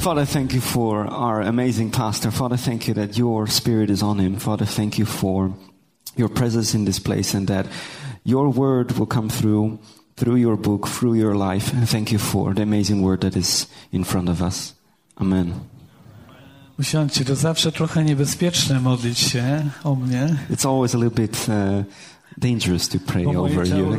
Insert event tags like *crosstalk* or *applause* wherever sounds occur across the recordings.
Father, thank you for our amazing pastor. Father, thank you that your spirit is on him. Father, thank you for your presence in this place and that your word will come through through your book, through your life. And thank you for the amazing word that is in front of us. Amen. Usiądźcie, to zawsze trochę niebezpieczne modlić się o mnie, It's always a little bit uh, dangerous to pray over you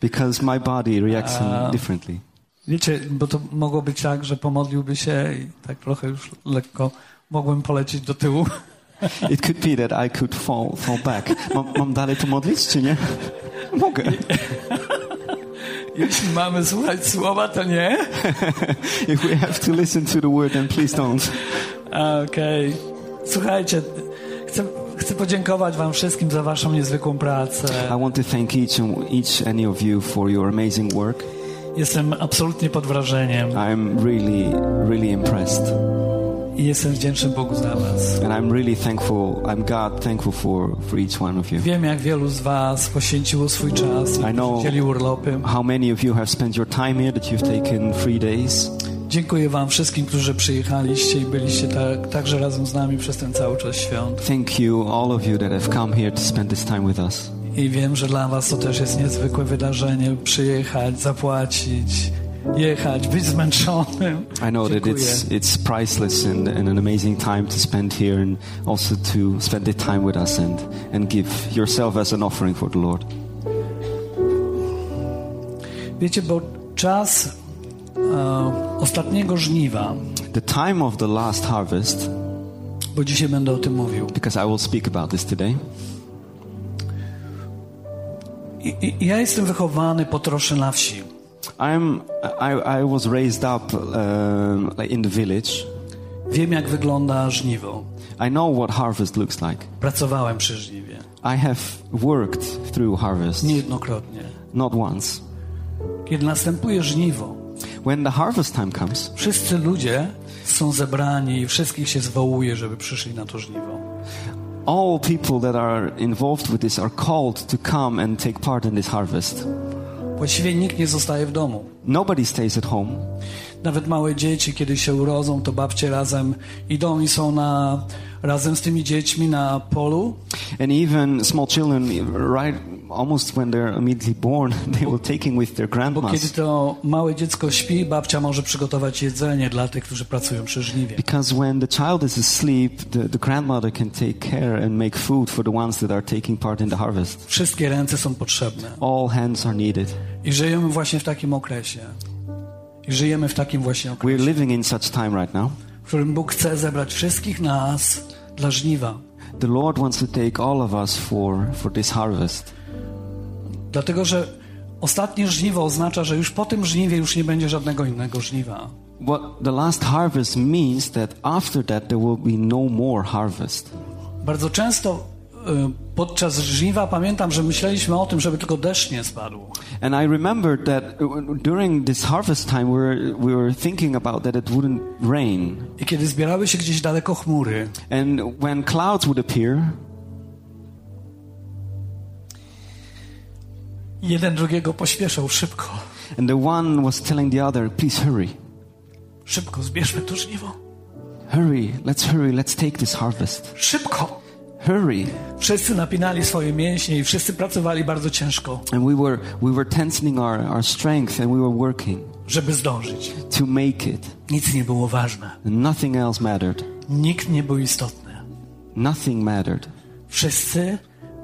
because my body reacts Um, differently. Wiecie, bo to mogło być tak, że pomodliłby się i tak trochę już lekko mogłem polecieć do tyłu. *laughs* It could be that I could fall, fall back. Mam, mam dalej to modlić, czy nie? *laughs* Mogę. Jeśli mamy słuchać słowa, to nie. *laughs* If we have to listen to the word, then please don't. Okej. Słuchajcie, chcę, chcę podziękować wam wszystkim za waszą niezwykłą pracę. I want to thank each and each any of you for your amazing work. Jestem absolutnie pod wrażeniem I'm really, really impressed, i jestem wdzięczny Bogu za was. and I'm really thankful. I'm God thankful for for each one of you. Wiem, jak wielu z was poświęciło swój czas I know. urlopy. How many of you have spent your time here? That you've taken three days. Dziękuję wam wszystkim, którzy przyjechaliście i byliście tak, także razem z nami przez ten cały czas świąt. Thank you, all of you that have come here to spend this time with us. I wiem, że dla was to też jest niezwykłe wydarzenie. Przyjechać, zapłacić, jechać, być zmęczonym. I know that it's it's priceless and, and an amazing time to spend here, and also to spend the time with us and and give yourself as an offering for the Lord. Wiecie, bo czas e, ostatniego żniwa, The time of the last harvest, bo dzisiaj będę o tym mówił. because I will speak about this today. Ja jestem wychowany po trosze na wsi. I'm I, I was raised up um, like in the village. Wiem, jak wygląda żniwo. I know what harvest looks like. Pracowałem przy żniwie. I have worked through harvest, Niejednokrotnie. not once. Kiedy następuje żniwo, When the harvest time comes, wszyscy ludzie są zebrani i wszystkich się zwołuje, żeby przyszli na to żniwo. All people that are involved with this are called to come and take part in this harvest. Właściwie nikt nie zostaje w domu. Nobody stays at home. Nawet małe dzieci, kiedy się urodzą, to babcie razem idą i są na, razem z tymi dziećmi na polu. And even small children, right, almost when they're immediately born, *laughs* they will taking with their Bo kiedy grandmas. to małe dziecko śpi, babcia może przygotować jedzenie dla tych, którzy pracują przy żniwie. Because when the child is asleep, the, the grandmother can take care and make food for the ones that are taking part in the harvest. Wszystkie ręce są potrzebne. All hands are needed. I żyjemy właśnie w takim okresie. I żyjemy w takim właśnie We're okresie, living in such time right now. w którym Bóg chce zebrać wszystkich nas dla żniwa. The Lord wants to take all of us for, for this harvest. Dlatego, że ostatnie żniwo oznacza, że już po tym żniwie już nie będzie żadnego innego żniwa. What the last harvest means that after that there will be no more harvest. Bardzo często y, podczas żniwa pamiętam, że myśleliśmy o tym, żeby tylko deszcz nie spadł. And I remember that uh, during this harvest time, we were, we were thinking about that it wouldn't rain. I kiedy zbierały się gdzieś daleko chmury, And when clouds would appear, jeden drugiego pośpieszał szybko. and the one was telling the other, please hurry, Szybko zbierzmy to żniwo. hurry, let's hurry, let's take this harvest. Szybko! Hurry. Wszyscy napinali swoje mięśnie i wszyscy pracowali bardzo ciężko, And we were, we were tensioning our, our strength and we were working żeby zdążyć. to make it. Nic nie było ważne. Nothing else mattered. Nikt nie był istotny. Nothing mattered. Wszyscy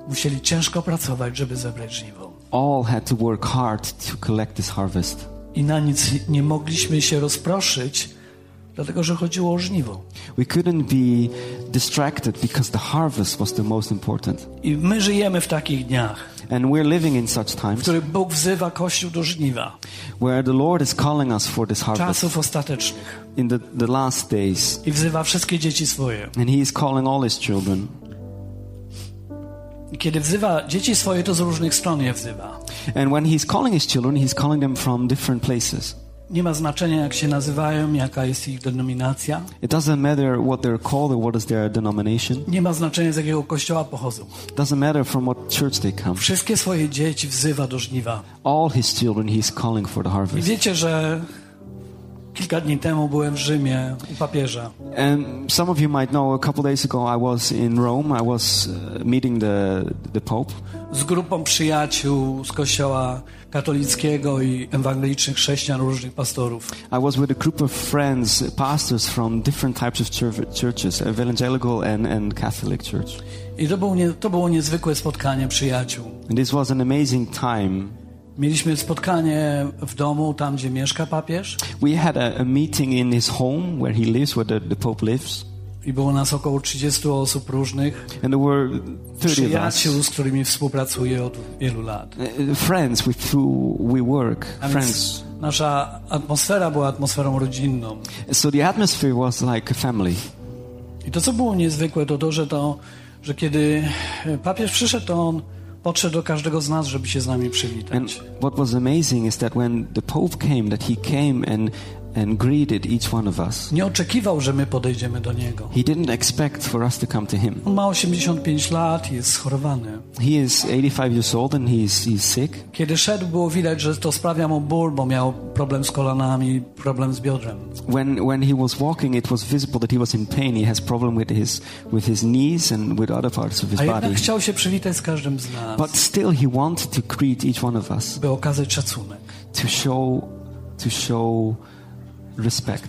musieli ciężko pracować, żeby zebrać żniwo. All had to work hard to collect this harvest. I na nic nie mogliśmy się rozproszyć, dlatego że chodziło o żniwo. We couldn't be distracted because the harvest was the most important. I my żyjemy w takich dniach, And we're living in such w times których Bóg wzywa Kościół do żniwa, where the Lord is calling us for this harvest czasów ostatecznych. in the, the last days. I wzywa wszystkie dzieci swoje. And He is calling all His children. I kiedy wzywa dzieci swoje, to z różnych stron je wzywa. And when He's calling His children, He's calling them from different places. Nie ma znaczenia, jak się nazywają, jaka jest ich denominacja. It doesn't matter what they're called or what is their denomination. Nie ma znaczenia, z jakiego kościoła pochodzą. Doesn't matter from what church they come. Wszystkie swoje dzieci wzywa do żniwa. All His children He's calling for the I harvest. wiecie, że Kilka dni temu byłem w Rzymie u papieża. And some of you might know, a couple days ago I was in Rome. I was uh, meeting the the Pope, z grupą przyjaciół z kościoła katolickiego i ewangelicznych chrześcijan, różnych pastorów. I was with a group of friends, pastors from different types of chur- churches, evangelical and, and Catholic church. I to, był nie, to było niezwykłe spotkanie przyjaciół. And this was an amazing time. Mieliśmy spotkanie w domu, tam gdzie mieszka papież We had a, a meeting in his home where he lives, where the, the Pope lives. i było nas około 30 osób różnych, And there were 30 of us, przyjaciół, z którymi współpracuję od wielu lat. uh, friends with who we work, friends. nasza atmosfera była atmosferą rodzinną. So the atmosphere was like a family. I to, co było niezwykłe, to to, że, to, że kiedy papież przyszedł, to on podszedł do każdego z nas, żeby się z nami And przywitać. what was amazing is that when the Pope came, that he came and, and greeted each one of us. Nie oczekiwał, że my podejdziemy do niego. He didn't expect for us to come to him. On ma 85 lat i jest schorowany. He is 85 years old and he's, he's sick. Kiedy szedł, było widać, że to sprawia mu ból, bo miał problem z kolanami, problem z biodrem. When, when he was walking, it was visible that he was in pain. He has problem with his, with his knees and with other parts of his A jednak body. chciał się przywitać z każdym z nas, But still, he wanted to greet each one of us by okazać szacunek. to show, to show respect,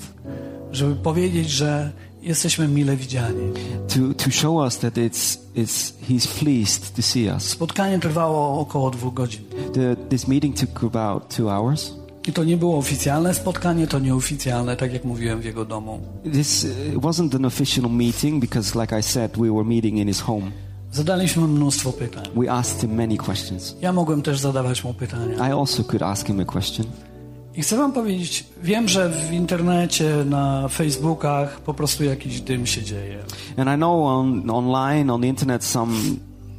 Żeby powiedzieć, że jesteśmy mile widziani. to, to show us that it's, it's, he's pleased to see us. Spotkanie trwało około dwóch godzin. The, this meeting took about two hours. I to nie było oficjalne spotkanie, to nieoficjalne, tak jak mówiłem w jego domu. This wasn't an official meeting because, like I said, we were meeting in his home. Zadaliśmy mnóstwo pytań. We asked him many questions. Ja mogłem też zadawać mu pytania. I also could ask him a question. I chcę wam powiedzieć, wiem, że w internecie, na Facebookach po prostu jakiś dym się dzieje. And I know on online, on the internet, some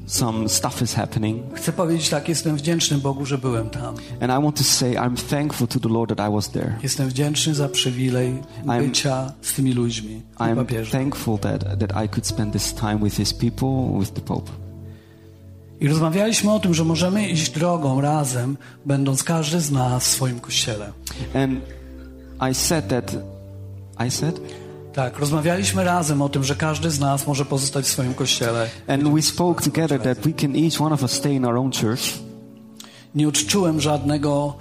some stuff is happening. Chcę powiedzieć tak, jestem wdzięczny Bogu, że byłem tam. And I want to say I'm thankful to the Lord that I was there. Jestem wdzięczny za przywilej bycia z tymi ludźmi I'm thankful that, that I could spend this time with His people, with the Pope. I rozmawialiśmy o tym, że możemy iść drogą razem, będąc każdy z nas w swoim kościele. And I said that, I said, Tak, rozmawialiśmy razem o tym, że każdy z nas może pozostać w swoim kościele. and we spoke together that we can each one of us stay in our own church. Nie odczułem żadnego,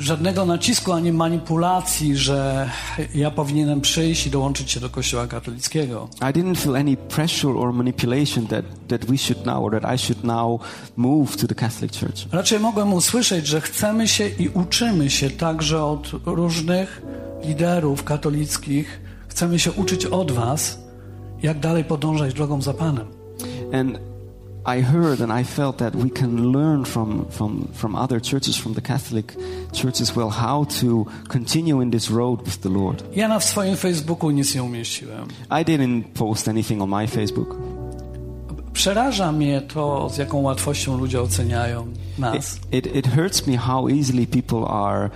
żadnego nacisku ani manipulacji, że ja powinienem przyjść i dołączyć się do Kościoła katolickiego. I didn't feel any pressure or manipulation that, that we should now, or that I should now move to the Catholic Church. Raczej mogłem usłyszeć, że chcemy się i uczymy się także od różnych liderów katolickich. Chcemy się uczyć od Was, jak dalej podążać drogą za Panem. And I heard and I felt that we can learn from, from, from other churches, from the Catholic Church as well, how to continue in this road with the Lord. Ja na swoim Facebooku nic nie umieściłem. I didn't post anything on my Facebook. Przeraża mnie to, z jaką łatwością ludzie oceniają nas It, it, it hurts me how easily people are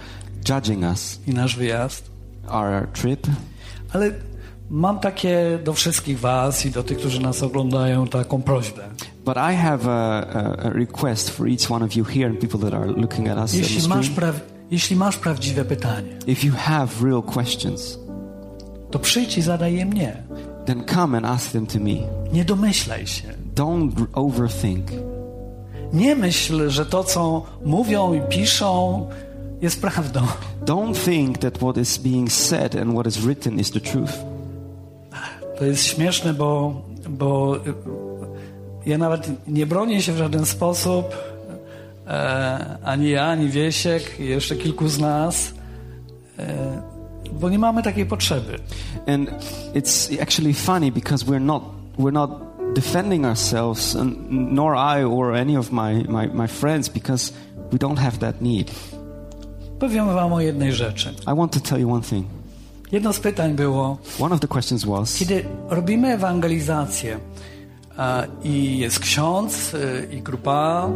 judging us, i nasz wyjazd. our trip. Ale mam takie do wszystkich Was i do tych, którzy nas oglądają, taką prośbę. But I have a, a, request for each one of you here and people that are looking at us Jeśli masz, pra- jeśli masz prawdziwe pytanie, If you have real questions, to przyjdź i zadaj je mnie. then come and ask them to me. Nie domyślaj się. Don't overthink. Nie myśl, że to, co mówią i piszą, jest prawdą. Don't think that what is being said and what is written is the truth. To jest śmieszne, bo, bo y, ja nawet nie bronię się w żaden sposób, e, ani ja, ani Wiesiek, jeszcze kilku z nas, e, bo nie mamy takiej potrzeby. And it's actually funny because we're not we're not defending ourselves, nor I or any of my, my, my friends, because we don't have that need. Powiem wam o jednej rzeczy. I want to tell you one thing. Jedno z pytań było, One of the questions was kiedy robimy ewangelizację e, i jest ksiądz e, i grupa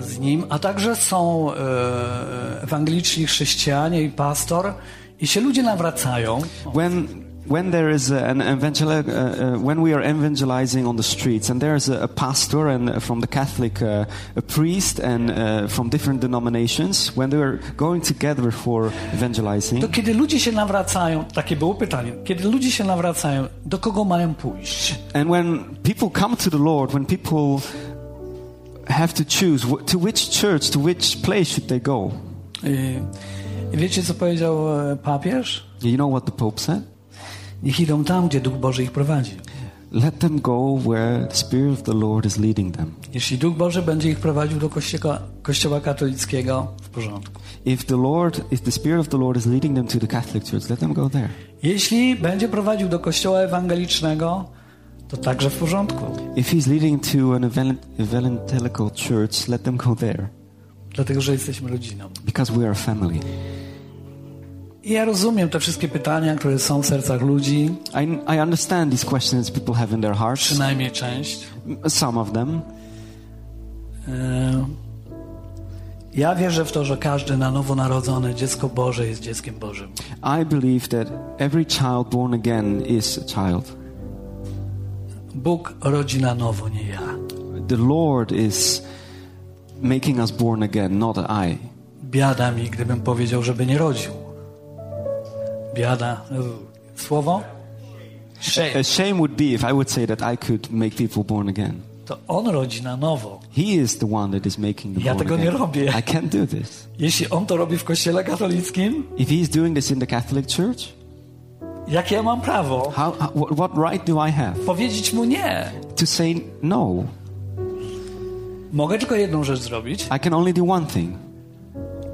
z nim, a także są e, ewangeliczni chrześcijanie i pastor i się ludzie nawracają, when when there is an evangel- uh, uh, when we are evangelizing on the streets, and there's a, a pastor and uh, from the Catholic, uh, a priest, and uh, from different denominations, when they are going together for evangelizing, To kiedy ludzie się nawracają, takie było pytanie, kiedy ludzie się nawracają, do kogo mają pójść? and when people come to the Lord, when people have to choose to which church, to which place should they go, I wiecie, co powiedział papież? you know what the Pope said? Niech idą tam, gdzie Duch Boży ich prowadzi. Let them go where the Spirit of the Lord is leading them. Jeśli Duch Boży będzie ich prowadził do kościoła, kościoła katolickiego, w porządku. If the Lord, if the Spirit of the Lord is leading them to the Catholic Church, let them go there. Jeśli będzie prowadził do kościoła ewangelicznego, to także w porządku. If He's leading to an evangel- evangelical church, let them go there. Dlatego, że jesteśmy rodziną. Because we are a family. Ja rozumiem te wszystkie pytania, które są w sercach ludzi, I, I understand these questions people have in their hearts, przynajmniej część. some of them. E, Ja wierzę w to, że każde na nowo narodzone dziecko Boże jest dzieckiem Bożym. I believe that every child born again is a child. Bóg rodzi na nowo, nie ja. The Lord is making us born again, not I. Biada mi, gdybym powiedział, żeby nie rodził. Biada. u, Słowo? Shame. A shame would be if I would say that I could make people born again. To On rodzi na nowo. He is the one that is making them Ja born tego nie again. robię. I can't do this. Jeśli On to robi w kościele katolickim, If He's doing this in the Catholic Church, jakie ja mam prawo how, how what, what right do I have powiedzieć Mu nie? to say no? Mogę tylko jedną rzecz zrobić. I can only do one thing.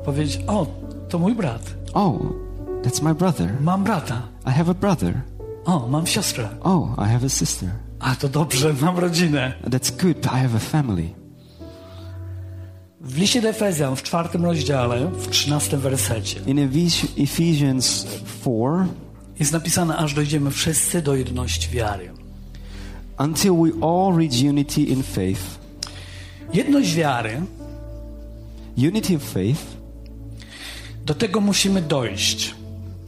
Powiedzieć, o, to mój brat. Oh, that's my brother. Mam brata. I have a brother. O, mam siostrę. Oh, I have a sister. A, to dobrze, mam rodzinę. That's good. I have a family. W liście do Efezjan w czwartym rozdziale, w trzynastym wersecie In Ephes- Ephesians 4, jest napisane, aż dojdziemy wszyscy do jedności wiary. until we all reach unity in faith. Jedność wiary, Unity of faith. do tego musimy dojść.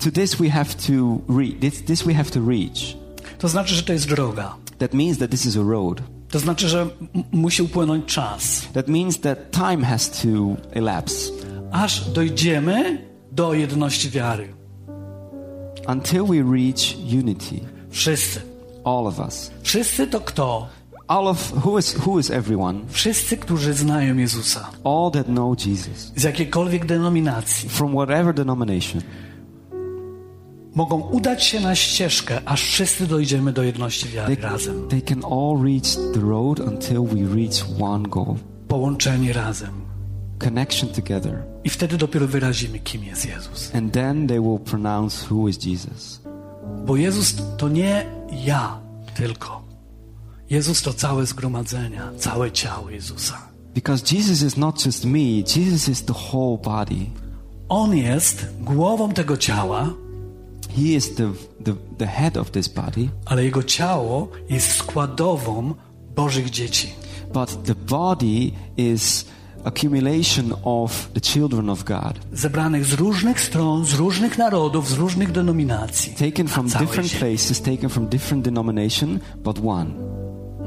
To this we have to reach. This, this we have to reach. To znaczy, że to jest droga. That means that this is a road. To znaczy, że musi upłynąć czas. That means that time has to elapse Aż dojdziemy do jedności wiary. until we reach unity. Wszyscy. All of us. Wszyscy to kto? All of who is who is everyone? Wszyscy, którzy znają Jezusa. All that know Jesus Z jakiejkolwiek denominacji. from whatever denomination. Mogą udać się na ścieżkę, aż wszyscy dojdziemy do jedności wiary They, razem. they can all reach the road until we reach one goal. Połączeni razem. Connection together. I wtedy dopiero wyrazimy, kim jest Jezus. And then they will pronounce who is Jesus. Bo Jezus to nie ja tylko. Jezus to całe zgromadzenia, całe ciało Jezusa. Because Jesus is not just me, Jesus is the whole body. On jest głową tego ciała, He is the, the, the head of this body, ale jego ciało jest składową Bożych dzieci. but the body is accumulation of the children of God, Zebranych z różnych stron, z różnych narodów, z różnych denominacji. taken from different ziemi. places, taken from different denomination, but one.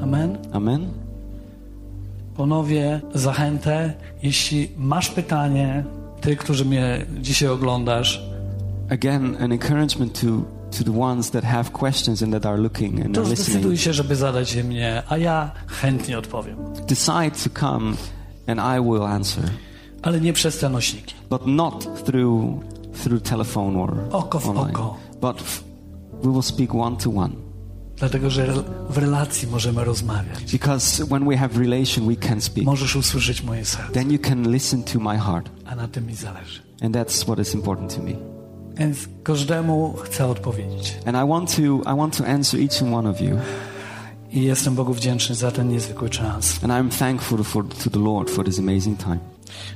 Amen. Amen. Ponowię zachętę, jeśli masz pytanie, ty, który mnie dzisiaj oglądasz, Again, an encouragement to, to the ones that have questions and that are looking and are listening. się, żeby zadać je mnie, a ja chętnie odpowiem. Decide to come and I will answer, Ale nie przez te nośniki. but not through through telephone or Oko w online, oko. but we will speak one to one. Dlatego, że w relacji możemy rozmawiać. Because when we have relation, we can speak. Możesz usłyszeć moje serce, Then you can listen to my heart, a na tym mi zależy. and that's what is important to me. Więc każdemu chcę odpowiedzieć. And I want to I want to answer each and one of you, I jestem Bogu wdzięczny za ten niezwykły czas. and I'm thankful for to the Lord for this amazing time.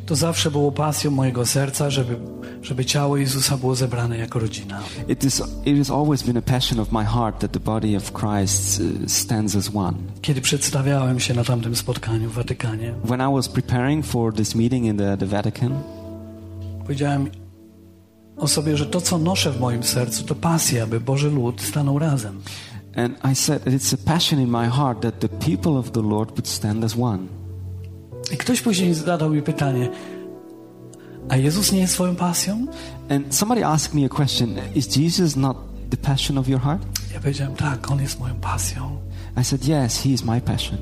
To zawsze było pasją mojego serca, żeby, żeby ciało Jezusa było zebrane jako rodzina. It is it has always been a passion of my heart that the body of Christ uh, stands as one. Kiedy przedstawiałem się na tamtym spotkaniu w Watykanie, When I was preparing for this meeting in the, the Vatican, powiedziałem: o sobie, że to, co noszę w moim sercu, to pasja, aby Boży lud stanął razem. And I said it's a passion in my heart that the people of the Lord would stand as one. I ktoś później zadał mi pytanie, a Jezus nie jest swoją pasją? And somebody asked me a question Is Jesus not the passion of your heart? Ja powiedziałem, tak, On jest moją pasją. I said, Yes, He is my passion.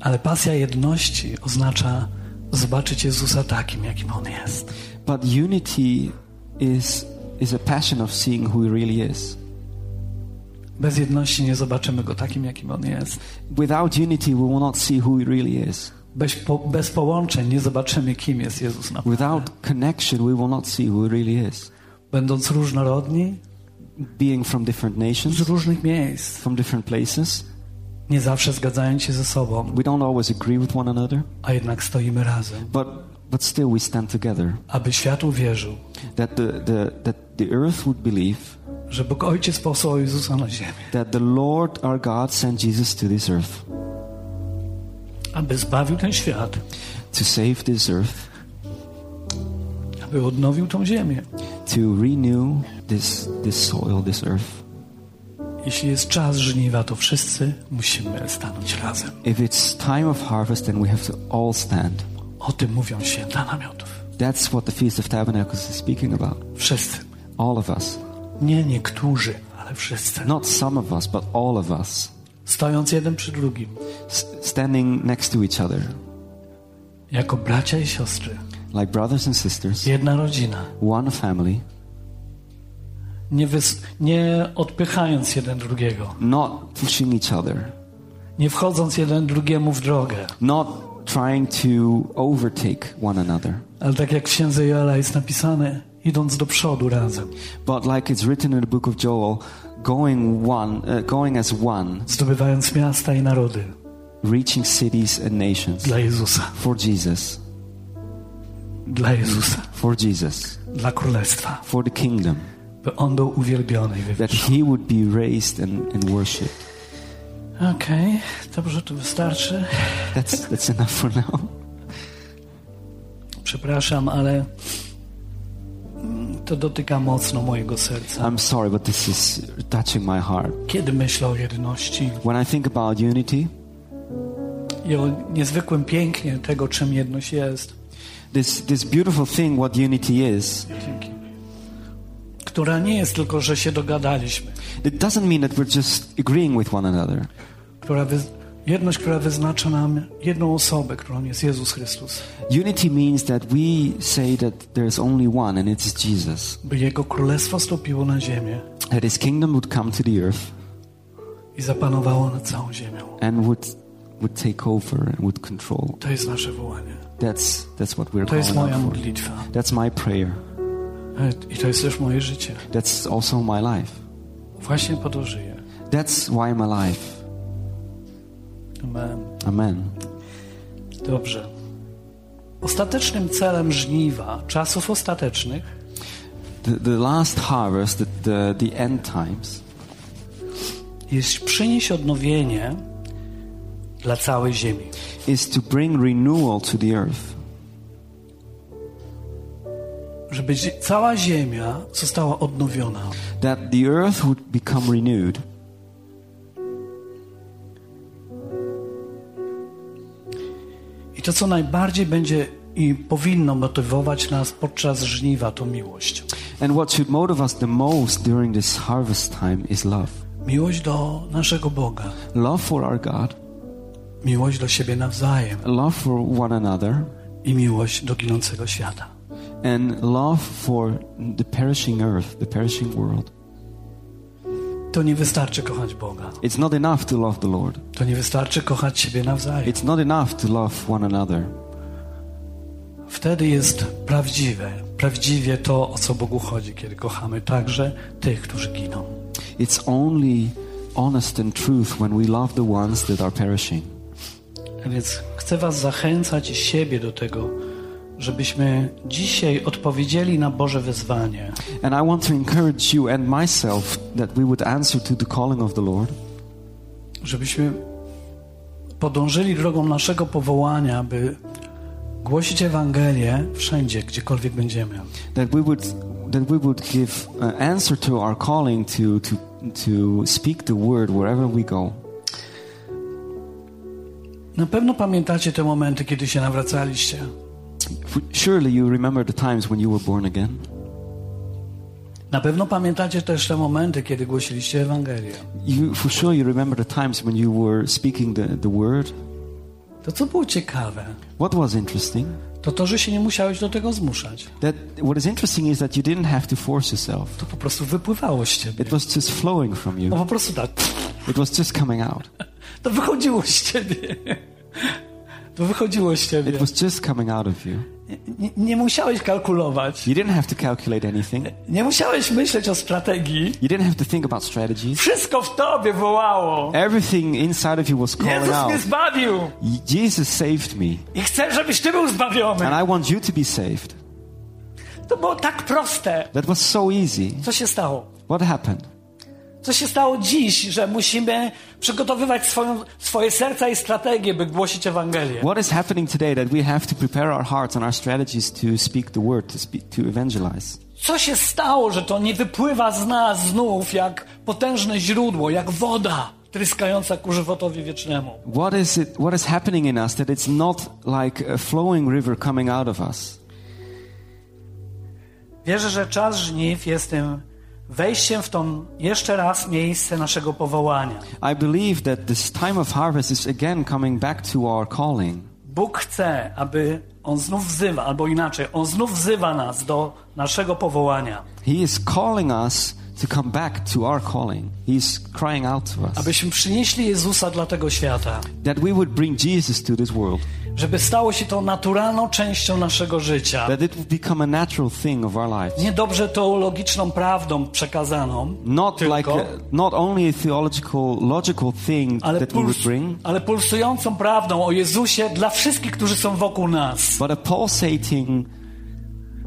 Ale pasja jedności oznacza zobaczyć Jezusa takim, jakim On jest. But unity is, is a passion of seeing who He really is. Bez jedności nie zobaczymy Go takim, jakim On jest. Without unity, we will not see who He really is. Bez, po, bez połączeń nie zobaczymy, kim jest Jezus naprawdę. Without connection, we will not see who He really is. Będąc różnorodni, Being from different z nations, różnych miejsc, from different places, nie zawsze zgadzając się ze sobą, we don't always agree with one another, a jednak stoimy razem, but, but still we stand together. aby świat uwierzył, That the, the, that the earth would believe że Bóg Ojciec posłał Jezusa na ziemię, that the Lord our God sent Jesus to this earth aby zbawił ten świat, to save this earth, aby odnowił tą ziemię. to renew this, this soil, this earth. Jeśli jest czas żniwa, to wszyscy musimy stanąć razem. If it's time of harvest, then we have to all stand. O tym mówią święta namiotów. That's what the Feast of Tabernacles is speaking about. Wszyscy. All of us. Nie niektórzy, ale wszyscy. Not some of us, but all of us. Stojąc jeden przy drugim, S- standing next to each other, jako bracia i siostry, like brothers and sisters, jedna rodzina, one family, nie, nie odpychając jeden drugiego, not pushing each other, nie wchodząc jeden drugiemu w drogę. not trying to overtake one another. Ale tak jak w księdze Joela jest napisane, idąc do przodu razem, But like it's written in the book of Joel, going one, uh, going as one, zdobywając miasta i narody. reaching cities and nations. Dla Jezusa, for Jesus, dla Jezusa, for Jesus, dla Królestwa, for the kingdom, by On był uwielbiony i that. He would be raised and, and worshipped. Okej, dobrze, to wystarczy. That's that's enough for now. Przepraszam, ale to dotyka mocno mojego serca. I'm sorry, but this is touching my heart. Kiedy myślę o jedności When I think about unity, i o niezwykłym pięknie tego, czym jedność jest, this this beautiful thing, what unity is, dzięki, która nie jest tylko, że się dogadaliśmy, it doesn't mean that we're just agreeing with one another. która wy, jedność, która wyznacza nam jedną osobę, którą jest Jezus Chrystus, Unity means that we say that there's only one, and it's Jesus. by Jego Królestwo stąpiło na ziemię That His kingdom would come to the earth i zapanowało nad całą ziemią. and would would take over and would control. To jest nasze wołanie. That's that's what we're To jest calling moja out for. modlitwa. That's my prayer. I to jest też moje życie. That's also my life. Właśnie po to żyję. That's why I'm alive. Amen. Amen. Dobrze. Ostatecznym celem żniwa, czasów ostatecznych, The, the last harvest, the, the, the end times, jest przynieść odnowienie dla całej ziemi. is to bring renewal to the earth. Cała ziemia została odnowiona. That the earth would become renewed. I to, co najbardziej będzie i powinno motywować nas podczas żniwa, to miłość. And what should motivate us the most during this harvest time is love. Miłość do naszego Boga, Love for our God, miłość do siebie nawzajem love for one another, i miłość do ginącego świata. And love for the perishing earth, the perishing world. To nie wystarczy kochać Boga. It's not enough to love the Lord. To nie wystarczy kochać siebie nawzajem. It's not enough to love one another. Wtedy jest prawdziwe, prawdziwie to, o co Bogu chodzi, kiedy kochamy także tych, którzy giną. It's only honest and truth when we love the ones that are perishing. A Więc chcę Was zachęcać i siebie do tego, żebyśmy dzisiaj odpowiedzieli na Boże wezwanie, And I want to encourage you and myself that we would answer to the calling of the Lord, żebyśmy podążyli drogą naszego powołania, by głosić Ewangelię wszędzie, gdziekolwiek będziemy. That we would that we would give an answer to our calling to to to speak the word wherever we go. Na pewno pamiętacie te momenty, kiedy się nawracaliście. Surely you remember the times when you were born again. Na pewno pamiętacie też te momenty, kiedy głosiliście Ewangelię. You, for sure, you remember the times when you were speaking the, the word. To, co było ciekawe, What was interesting? to to, że się nie musiałeś do tego zmuszać. That what is interesting is that you didn't have to force yourself. To po prostu wypływało z ciebie. It was just flowing from No you. po prostu tak. It was just coming out. *laughs* To wychodziło z ciebie. To wychodziło z ciebie. It was just coming out of you. Nie, nie musiałeś kalkulować. You didn't have to calculate anything. Nie musiałeś myśleć o strategii. You didn't have to think about strategies. Wszystko w tobie wołało. Everything inside of you was calling Jezus mnie out. zbawił. Jesus saved me, I chcę, żebyś ty był zbawiony. and I want you to be saved. To było tak proste. That was so easy. Co się stało? What happened? Co się stało dziś, że musimy przygotowywać swoją, swoje serca i strategie, by głosić Ewangelię? What is happening today that we have to prepare our hearts and our strategies to speak the word, to speak, to evangelize? Co się stało, że to nie wypływa z nas znów jak potężne źródło, jak woda tryskająca ku żywotowi wiecznemu? What is it? What is happening in us that it's not like a flowing river coming out of us? Wierzę, że czas żniw jest tym wejściem w to jeszcze raz miejsce naszego powołania. I believe that this time of harvest is again coming back to our calling. Bóg chce, aby On znów wzywa, albo inaczej, On znów wzywa nas do naszego powołania. He is calling us to come back to our calling. He's crying out to us Abyśmy przynieśli Jezusa dla tego świata. that we would bring Jesus to this world, Żeby stało się to naturalną częścią naszego życia. that it would become a natural thing of our lives. Nie dobrze teologiczną prawdą przekazaną, Not tylko, like a, not only a theological, logical thing ale, that we would puls, bring, ale pulsującą prawdą o Jezusie dla wszystkich, którzy są wokół nas. but a pulsating,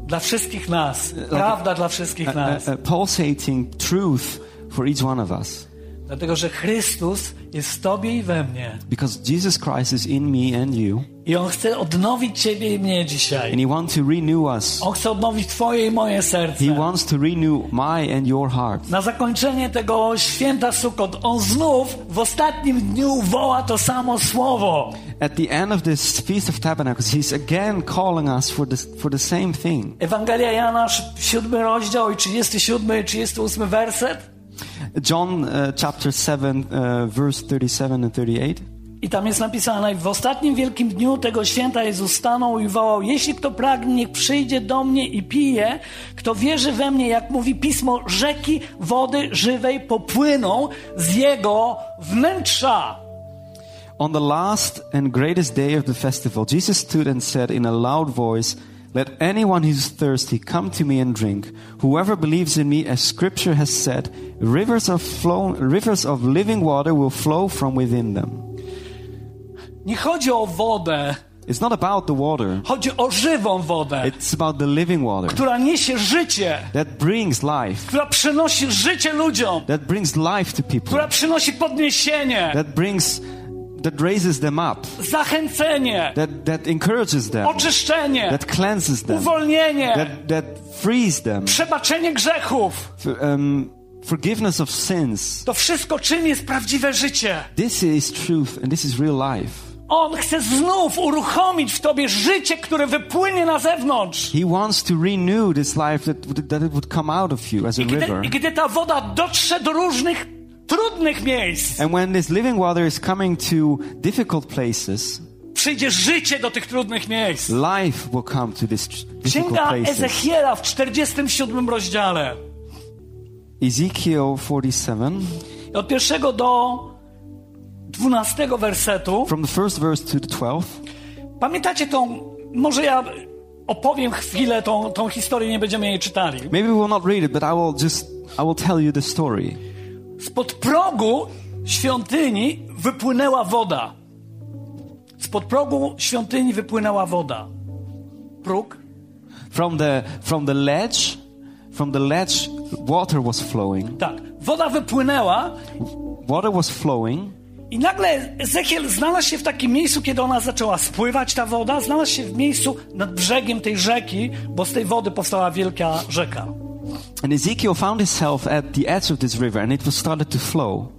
Dla wszystkich nas. Prawda dla wszystkich a, nas. a, a pulsating truth for each one of us. Dlatego, że Chrystus jest w Tobie i we mnie. Because Jesus Christ is in me and you, I On chce odnowić Ciebie i mnie and dzisiaj. He wants to renew us. On chce odnowić Twoje i moje serce. He wants to renew my and your heart. Na zakończenie tego święta Sukot, On znów w ostatnim dniu woła to samo słowo. At the end of this Feast of Tabernacles, He's again calling us for, this, for the same thing. Ewangelia Jana, siódmy rozdział i 37 i 38 werset. John uh, chapter 7, uh, verse 37 and 38. I tam jest napisane, w ostatnim wielkim dniu tego święta Jezus stanął i wołał, jeśli kto pragnie, niech przyjdzie do mnie i pije, kto wierzy we mnie, jak mówi Pismo, rzeki wody żywej popłyną z jego wnętrza. On the last and greatest day of the festival, Jesus stood and said in a loud voice, Let anyone who is thirsty come to me and drink. Whoever believes in me, as scripture has said, rivers of, flow, rivers of living water will flow from within them. Nie chodzi o wodę, It's not about the water, chodzi o żywą wodę, it's about the living water która niesie życie, that brings life, która przynosi życie ludziom, that brings life to people, która przynosi podniesienie, that brings, that raises them up, zachęcenie, that, that encourages them, oczyszczenie, that cleanses them, uwolnienie, that, that frees them, przebaczenie grzechów. um, forgiveness of sins. To wszystko, czym jest prawdziwe życie. This is truth and this is real life. On chce znów uruchomić w tobie życie, które wypłynie na zewnątrz. He wants to renew this life that, that it would come out of you as a I gdy, river. I gdy ta woda dotrze do różnych trudnych miejsc, And when this living water is coming to difficult places, przyjdzie życie do tych trudnych miejsc. life will come to difficult Księga. Ezechiela w 47 rozdziale. Ezekiel 47, Od pierwszego do 12 wersetu. from the first verse to the 12th. Pamiętacie tą, może ja opowiem chwilę tą, tą historię, nie będziemy jej czytali. Maybe we will not read it, but I will just I will tell you the story. Spod progu świątyni wypłynęła woda. Spod progu świątyni wypłynęła woda. Próg. From the from the ledge, from the ledge, water was flowing. Tak. Woda wypłynęła Water was flowing, I nagle Ezechiel znalazł się w takim miejscu, kiedy ona zaczęła spływać, ta woda, znalazł się w miejscu nad brzegiem tej rzeki, bo z tej wody powstała wielka rzeka. And Ezekiel found himself at the edge of this river and it was started to flow.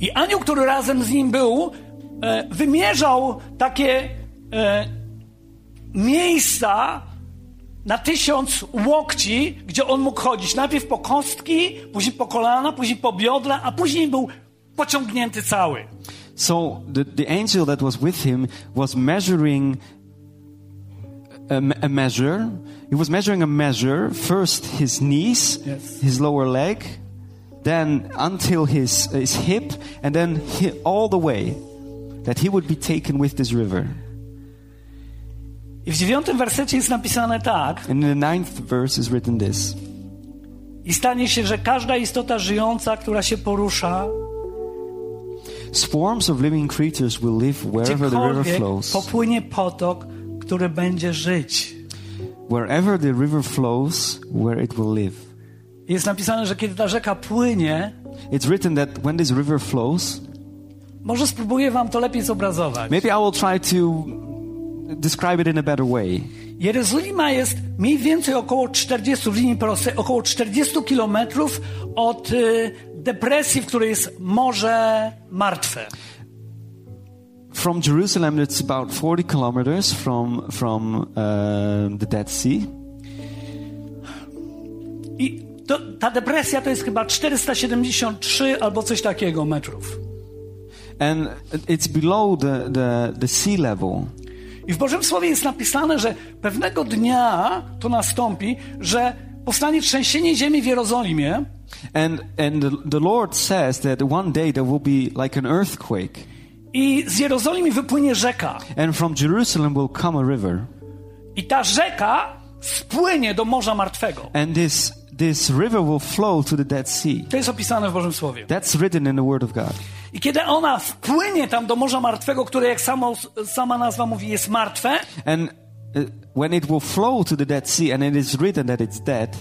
I anioł, który razem z nim był, e, wymierzał takie e, miejsca na tysiąc łokci, gdzie on mógł chodzić. Najpierw po kostki, później po kolana, później po biodra, a później był pociągnięty cały. So the, the angel that was with him was measuring a, a measure. He was measuring a measure, first his knees, Yes. his lower leg, then until his, his hip, and then hi all the way that he would be taken with this river. I w dziewiątym wersecie jest napisane tak. And in the ninth verse is written this I stanie się, że każda istota żyjąca, która się porusza, Swarms of living creatures will live wherever the river flows. popłynie potok, który będzie żyć. Wherever the river flows, where it will live. Jest napisane, że kiedy ta rzeka płynie, It's written that when this river flows, może spróbuję wam to lepiej zobrazować. maybe I will try to describe it in a better way. Jerozolima jest mniej więcej około 40 w linii prostej, około 40 kilometrów od y, depresji, w której jest Morze Martwe. From Jerusalem, it's about 40 kilometers from, from uh, the Dead Sea. I to, ta depresja to jest chyba 473 albo coś takiego metrów. And it's below the, the, the sea level. I w Bożym Słowie jest napisane, że pewnego dnia to nastąpi, że powstanie trzęsienie ziemi w Jerozolimie And, and the, the Lord says that one day there will be like an earthquake. I z Jerozolimy wypłynie rzeka. And from Jerusalem will come a river. I ta rzeka spłynie do Morza Martwego. And this, this river will flow to the Dead Sea. To jest opisane w Bożym Słowie. That's written in the Word of God. I kiedy ona wpłynie tam do Morza Martwego, które jak samo, sama nazwa mówi jest martwe, And uh, when it will flow to the Dead Sea, and it is written that it's dead,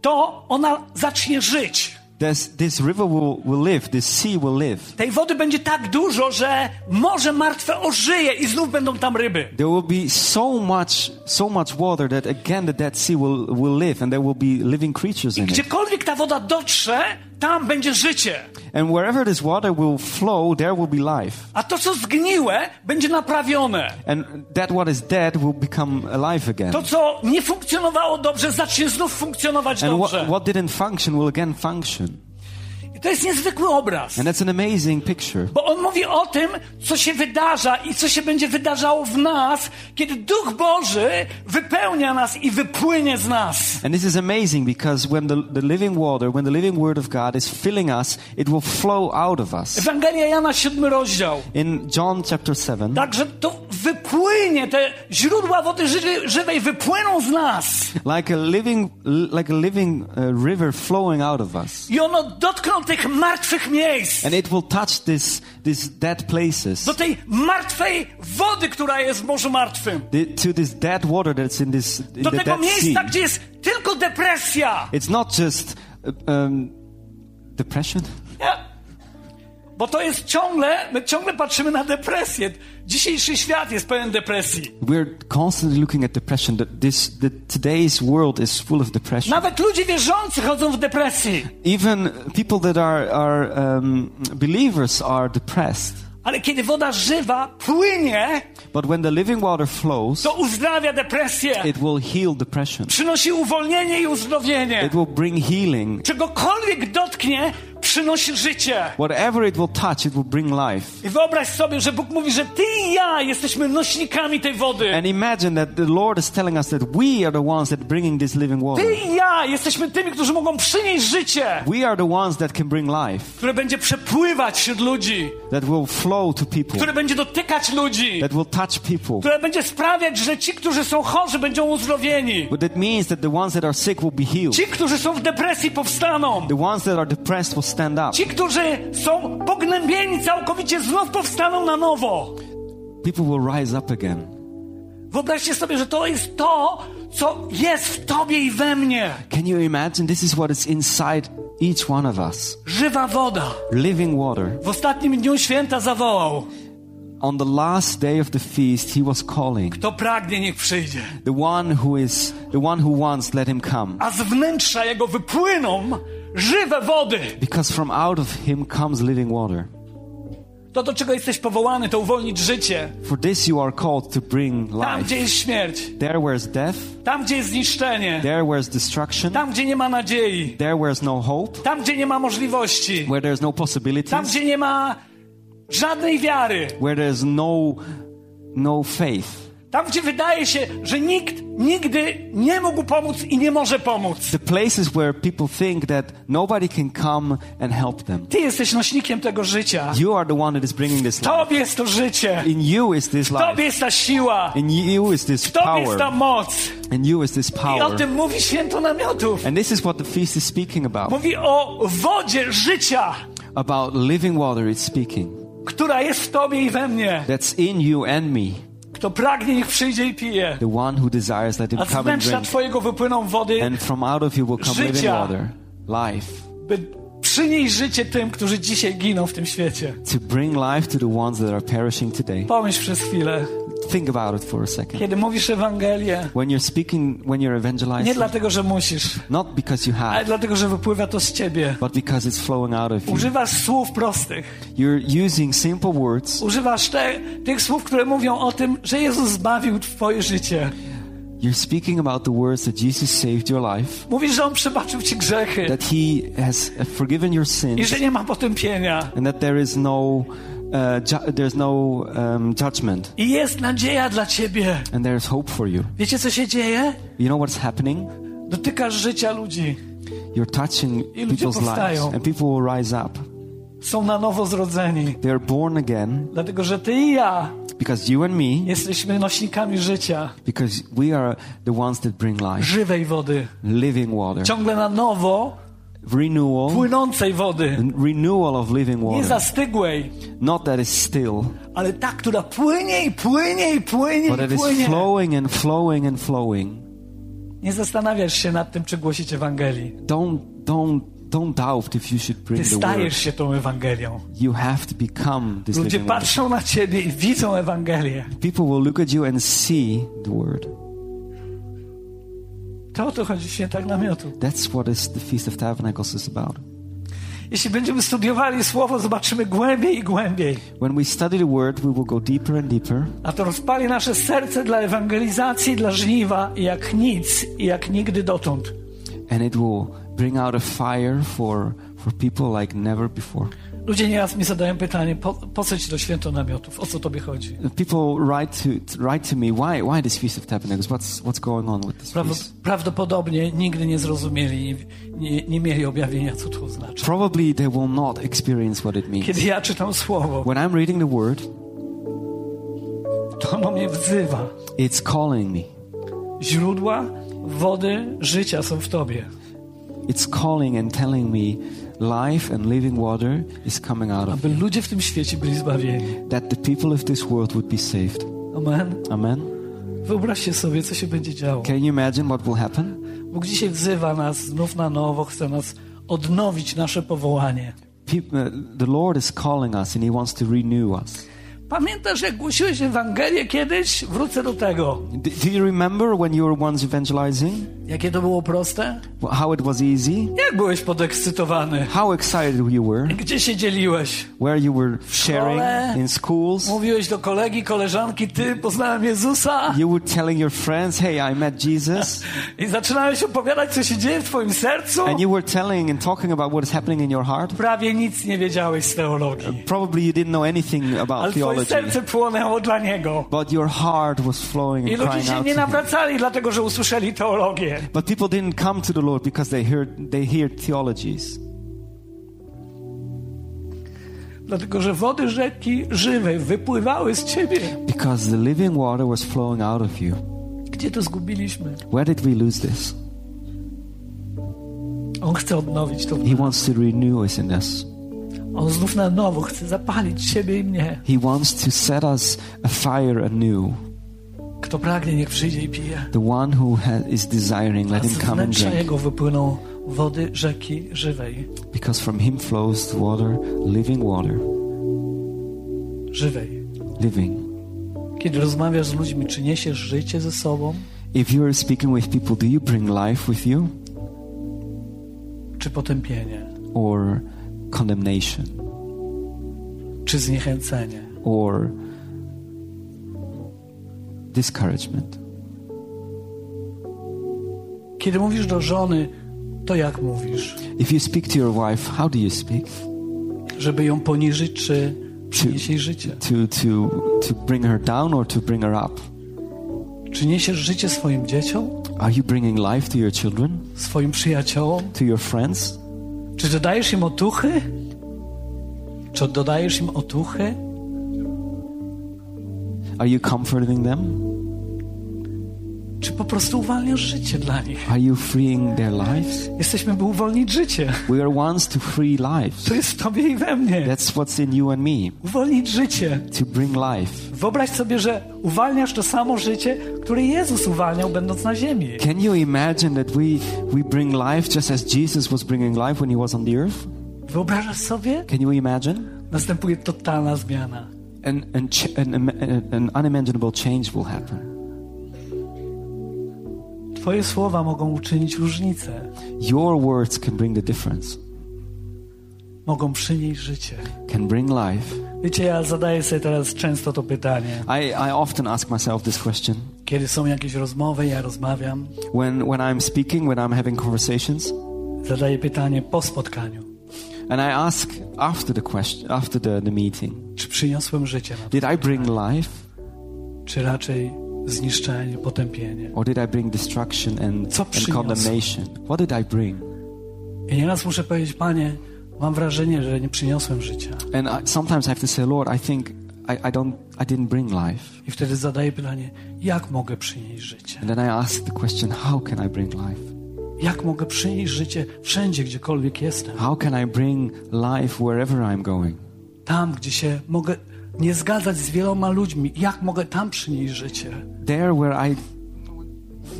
to ona zacznie żyć. This, this river will, will live, this sea will live. Tej wody będzie tak dużo, że Morze Martwe ożyje i znów będą tam ryby. There will be so much, so much water that again the Dead Sea will, will live, and there will be living creatures in it. Gdziekolwiek ta woda dotrze, tam będzie życie. And wherever this water will flow, there will be life. A to, co zgniłe, będzie naprawione. And that what is dead will become alive again. To, co nie funkcjonowało dobrze, zacznie znów funkcjonować And dobrze. what, what didn't function will again function. To jest niezwykły obraz. And that's an amazing picture. Bo on mówi o tym, co się wydarza i co się będzie wydarzało w nas, kiedy Duch Boży wypełnia nas i wypłynie z nas. And this is amazing because when the, the living water, when the living word of God is filling us, it will flow out of us. Ewangelia Jana, siódmy rozdział. In John chapter 7, Także to wypłynie, te źródła wody ży żywej wypłyną z nas. like a living, like a living uh, river flowing out of us. I ono dotkną tych martwych miejsc. And it will touch this, these dead places, Do tej martwej wody, która jest w Morzu Martwym. the, to this dead water that's in this in Do the tego Dead miejsca, Sea. gdzie jest tylko depresja. It's not just uh, um, depression. Nie? Bo to jest ciągle, my ciągle patrzymy na depresję. Dzisiejszy świat jest pełen depresji. We're constantly looking at depression. That this, the, today's world is full of depression. Nawet ludzie wierzący chodzą w depresji. Even people that are, are um, believers are depressed. Ale kiedy woda żywa płynie, But when the living water flows, to uzdrawia depresję. it will heal depression. Przynosi uwolnienie i uzdrowienie. It will bring healing. Czegokolwiek dotknie, przynosi życie. Whatever it will touch, it will bring life. I wyobraź sobie, że Bóg mówi, że ty i ja jesteśmy nośnikami tej wody. And imagine that the Lord is telling us that we are the ones that bringing this living water. Ty i ja jesteśmy tymi, którzy mogą przynieść życie, We are the ones that can bring life, które będzie przepływać wśród ludzi, that will flow to people, które będzie dotykać ludzi, that will touch people. które będzie sprawiać, że ci, którzy są chorzy, będą uzdrowieni. But that means that the ones that are sick will be healed. Ci, którzy są w depresji, powstaną. The ones that are depressed will stand up. Ci, którzy są pognębieni całkowicie, znów powstaną na nowo. People will rise up again. Wyobraźcie sobie, że to jest to, co jest w tobie i we mnie. Can you imagine? This is what is inside each one of us. Żywa woda. Living water. W ostatnim dniu święta zawołał. On the last day of the feast, he was calling. Kto pragnie, niech przyjdzie. The one who is, the one who wants, let him come. A z wnętrza jego wypłyną żywe wody. Because from out of him comes living water. To, do czego jesteś powołany, to uwolnić życie. For this you are called to bring Tam, life. gdzie jest śmierć. There where is death, Tam, gdzie jest zniszczenie. there where is destruction, Tam, gdzie nie ma nadziei. there where is no hope, Tam, gdzie nie ma możliwości. where there is no Tam, possibilities, gdzie nie ma żadnej wiary. where there is no, no faith. Tam, gdzie wydaje się, że nikt nigdy nie mógł pomóc i nie może pomóc. The places where people think that nobody can come and help them. Ty jesteś nośnikiem tego życia. You are the one that is bringing this life. Tobie jest to życie. In you is this W Tobie life. jest ta siła. In you is this W Tobie jest ta power. moc. In you is this I o power. tym mówi święto namiotów. And this is what the feast is speaking about. Mówi o wodzie życia, About living water it's speaking. która jest w Tobie i we mnie. That's in you and me. Kto pragnie, niech przyjdzie i pije. The one who desires, let him A come and drink. Twojego wypłyną wody, And from out of you will come living water. Life. by przynieść życie tym, którzy dzisiaj giną w tym świecie. To bring life to the ones that are perishing today. Pomyśl przez chwilę, Think about it for a second. kiedy mówisz Ewangelię, When you're speaking, when you're nie evangelizing, dlatego, że musisz, not because you ale have, dlatego, że wypływa to z Ciebie. but because it's flowing out of you. Używasz słów prostych. You're using simple words. Używasz te, tych słów, które mówią o tym, że Jezus zbawił Twoje życie. You're speaking about the words that Jesus saved your life, Mówisz, że On przebaczył Ci grzechy that He has forgiven your i sins, że nie ma potępienia. and that there is no, uh, ju- there's no um, judgment, I jest nadzieja dla Ciebie. and there is hope for you. Wiecie, co się dzieje? You know what's happening? Dotykasz życia ludzi. You're touching I ludzie people's lives, powstają. and people will rise up. Są na nowo zrodzeni. They are born again Dlatego, że Ty i ja because you and me, jesteśmy nośnikami życia. because we are the ones that bring life, Żywej wody. living water, Ciągle na nowo renewal, płynącej wody. renewal of living Nie water. zastygłej, Not that it's still, ale ta, która płynie i płynie i płynie but i is płynie. flowing and flowing and flowing. Nie zastanawiasz się nad tym, czy głosić Ewangelii. Don't don't don't doubt if you should Ty bring the word. stajesz się tą Ewangelią. You have to become this Ludzie patrzą na ciebie i widzą Ewangelię. People will look at you and see the word. To o to chodzi świętach namiotu. That's what is the Feast of Tabernacles is about. Jeśli będziemy studiowali Słowo, zobaczymy głębiej i głębiej. When we study the word, we will go deeper and deeper, A to rozpali nasze serce dla ewangelizacji, dla żniwa jak nic i jak nigdy dotąd. and it will bring out a fire for for people like never before. Ludzie nieraz mi zadają pytanie, po, po co ci to święto namiotów? O co tobie chodzi? People write to write to me, why why this Feast of Tabernacles? What's what's going on with this feast? prawdopodobnie nigdy nie zrozumieli, nie, nie, nie mieli objawienia, co to znaczy. Probably they will not experience what it means. Kiedy ja czytam Słowo, When I'm reading the word, to ono mnie wzywa. it's calling me. Źródła wody życia są w tobie. It's calling and telling me life and living water is coming out of Aby ludzie w tym świecie byli zbawieni. that the people of this world would be saved. Amen. Amen. Wyobraźcie sobie, co się będzie działo. Can you imagine what will happen? Bóg dzisiaj wzywa nas znów na nowo, chce nas odnowić nasze powołanie. People, uh, the Lord is calling us and He wants to renew us. Pamiętasz, jak głosiłeś Ewangelię kiedyś? Wrócę do tego. Do, do you remember when you were once evangelizing? Jakie to było proste? How it was easy? Jak byłeś podekscytowany? How excited you were? Gdzie się dzieliłeś? Where you were szkole. sharing in schools? Mówiłeś do kolegi, koleżanki, ty poznałem Jezusa You were telling your friends, hey, I met Jesus. i zaczynałeś opowiadać, co się dzieje w twoim sercu. And you were telling and talking about what is happening in your heart. Prawie nic nie wiedziałeś z teologii. Probably you didn't know anything about Ale twoje theology. serce płonęło dla Niego. But your heart was flowing I ludzie się nie nawracali, dlatego że usłyszeli teologię. But people didn't come to the Lord because they heard they hear theologies. Dlatego, że wody rzeki żywej wypływały z ciebie. Because the living water was flowing out of you. Gdzie to zgubiliśmy? Where did we lose this? On chce odnowić to. He wants to renew us in us. On znów na nowo chce zapalić siebie i mnie. He wants to set us afire anew. Kto pragnie, niech przyjdzie i pije. The one who is desiring, let him come and drink. jego wypłyną wody rzeki żywej. Because from him flows the water, living water, Żywej. living. Kiedy rozmawiasz z ludźmi, czy niesiesz życie ze sobą, If you're speaking with people, do you bring life with you czy potępienie, or condemnation czy zniechęcenie? or discouragement? Kiedy mówisz do żony, to jak mówisz? If you speak to your wife, how do you speak? Żeby ją poniżyć, czy przynieść jej życie? To, to, to bring her down or to bring her up? Czy niesiesz życie swoim dzieciom, Are you bringing life to your children, swoim przyjaciołom? to your friends? Czy dodajesz im otuchy? Czy dodajesz im otuchy? Are you comforting them? Czy po prostu uwalniasz życie dla nich? Are you freeing their lives? Jesteśmy, by uwolnić życie. We are ones to free lives. To jest w tobie i we mnie. That's what's in you and me, Uwolnić życie. to bring life. Wyobraź sobie, że uwalniasz to samo życie, które Jezus uwalniał, będąc na ziemi. Can you imagine that we, we bring life just as Jesus was bringing life when he was on the earth? Wyobrażasz sobie? Can you imagine? Następuje totalna zmiana. And, ch- an, an unimaginable change will happen. Twoje słowa mogą uczynić różnicę. Your words can bring the difference, Mogą przynieść życie. can bring life. Wiecie, ja zadaję sobie teraz często to pytanie. I, I often ask myself this question. Kiedy są jakieś rozmowy, ja rozmawiam, When, when I'm speaking, when I'm having conversations, zadaję pytanie po spotkaniu. and I ask after the question, after the, the meeting, Czy przyniosłem życie did I bring life Czy raczej zniszczenie, potępienie? or did I bring destruction and, Co and przyniosłem? condemnation? What did I bring? I nieraz muszę powiedzieć, Panie, mam wrażenie, że nie przyniosłem życia. And I, sometimes I have to say, Lord, I think I, I don't, I didn't bring life. I wtedy zadaję pytanie, jak mogę przynieść życie? And then I ask the question, how can I bring life? Jak mogę przynieść życie wszędzie, gdziekolwiek jestem? How can I bring life wherever I'm going? Tam, gdzie się mogę nie zgadzać z wieloma ludźmi, jak mogę tam przynieść życie? There where I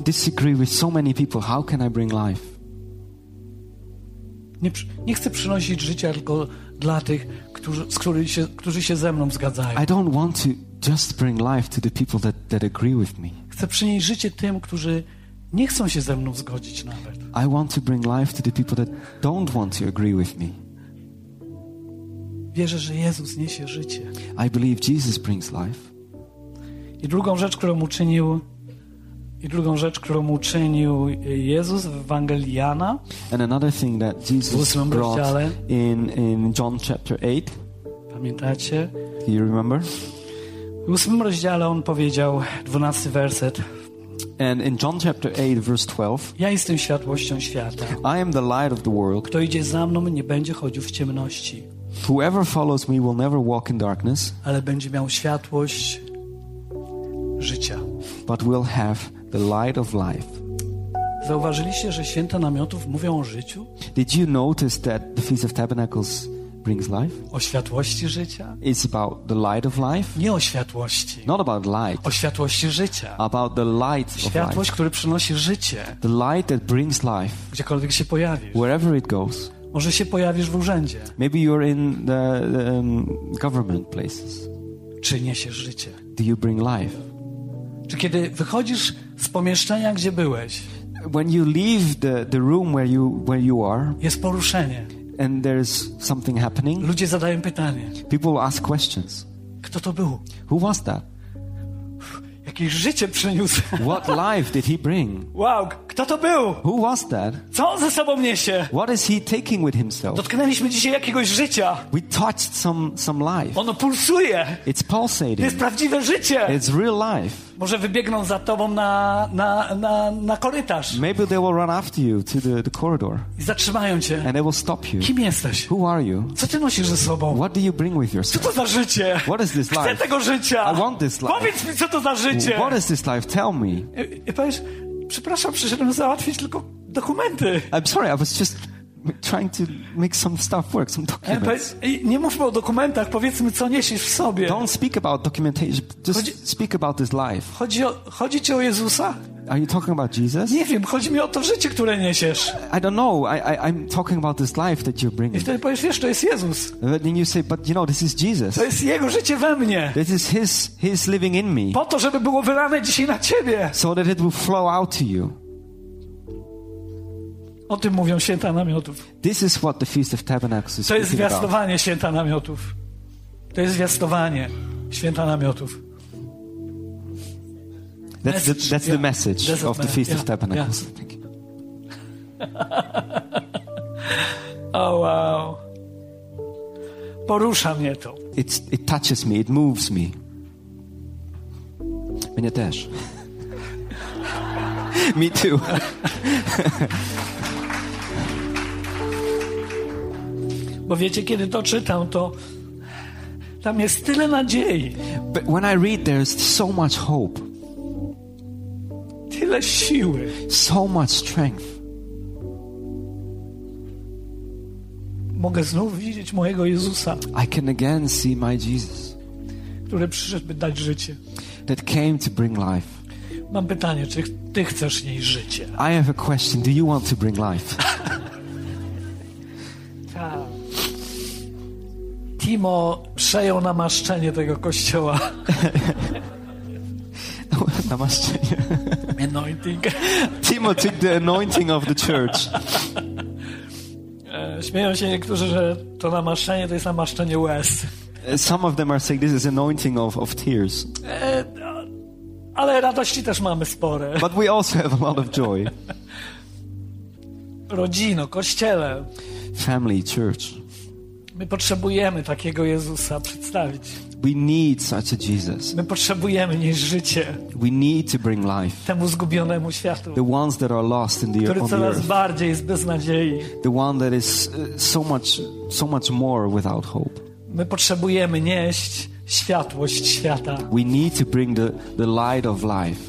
disagree with so many people, how can I bring life? Nie, nie chcę przynosić życia tylko dla tych, którzy, z których się, którzy się ze mną zgadzają. I don't want to just bring life to the people that, that agree with me. Chcę przynieść życie tym, którzy nie chcą się ze mną zgodzić nawet. I want to bring life to the people that don't want to agree with me. Wierzę, że Jezus niesie życie. I believe Jesus brings life. I drugą rzecz, którą uczynił i drugą rzecz, którą uczynił Jezus w Ewangelii Jana, And another thing that W Jesus brought rozdziale. in, in John chapter 8, pamiętacie? do you remember? W ósmym rozdziale on powiedział, dwunasty werset, And in John chapter 8, verse 12, ja jestem światłością świata. I am the light of the world. Kto idzie za mną, nie będzie chodził w ciemności, Whoever follows me will never walk in darkness, ale będzie miał światłość życia. but will have the light of life. Zauważyliście, że święta namiotów mówią o życiu? Did you notice that the Feast of Tabernacles brings life? O światłości życia? It's about the light of life, Nie o światłości. not about light, O światłości życia. about the light Światłość, który przynosi życie, The light that brings life gdziekolwiek się pojawisz. wherever it goes. Może się pojawisz w urzędzie. Maybe you're in the, the um, government places. Czy niesiesz życie? Do you bring life? Czy kiedy wychodzisz z pomieszczenia, gdzie byłeś, When you leave the, the room where you, where you are jest poruszenie. and there's something happening, Ludzie zadają pytanie, people ask questions. kto to był? Who was that? Jakieś życie przyniósł. *laughs* What life did he bring? Wow, kto to był? Who was that? Co on ze sobą niesie? What is he taking with himself? Dotknęliśmy dzisiaj jakiegoś życia. We touched some, some life. Ono pulsuje. It's To pulsating. jest prawdziwe życie. It's real life. Może wybiegną za tobą na, na, na, na korytarz Maybe they will run after you to the, the corridor i zatrzymają cię. and they will stop you. Kim jesteś? Who are you? Co ty nosisz ze sobą? What do you bring with Co yourself? to za życie? What is this Chcę life? tego życia. I want this life. Powiedz mi, co to za życie. What is this life? Tell me. I, i powiesz, przepraszam, przyszedłem załatwić tylko dokumenty. I'm sorry, I was just trying to make some stuff work, some E, documents. i Nie mówmy o dokumentach, powiedzmy, co niesiesz w sobie. Don't speak about documentation. Just Chodzi- speak about this life. Chodzi, o, chodzi ci o Jezusa? Are you talking about Jesus? Nie wiem, chodzi mi o to życie, które niesiesz. I don't know. I, I, I'm talking about this life that you're I bringing. wtedy powiesz, wiesz, to jest Jezus. But then you say, but you know, this is Jesus. To jest Jego życie we mnie. This is His, His living in me. Po to, żeby było wylane dzisiaj na ciebie. So that it will flow out to you. O tym mówią święta namiotów. This is what the Feast of Tabernacles is To jest speaking about. zwiastowanie święta namiotów. To jest zwiastowanie święta namiotów. That's the, that's the message of the Feast yeah, of Tabernacles. yeah. Thank you. *laughs* O wow. Porusza mnie to. It's, it touches me, it moves me. Mnie też. *laughs* me too. *laughs* Bo wiecie, kiedy to czytam, to tam jest tyle nadziei, But when I read, there's so much hope, tyle siły. so much strength. Mogę znów widzieć mojego Jezusa, I can again see my Jesus który przyszedł, by dać życie. that came to bring life. Mam pytanie, czy ty chcesz nieść życie? I have a question. Do you want to bring life? *laughs* Timo przejął namaszczenie tego kościoła. *laughs* Namaszczenie. Anointing. Timo took the anointing of the church. E, Śmieją się niektórzy, że to namaszczenie to jest namaszczenie łez. Some of them are saying this is anointing of, of tears. E, Ale radości też mamy spore. But we also have a lot of joy. Rodzino, kościele. Family, church. My potrzebujemy takiego Jezusa przedstawić. We need such a Jesus. My potrzebujemy nieść życie We need to bring life. temu zgubionemu światu, The ones that are lost in the, który on the coraz earth. bardziej jest bez nadziei. The one that is uh, so much, so much more without hope. My potrzebujemy nieść światłość świata, We need to bring the, the light of life.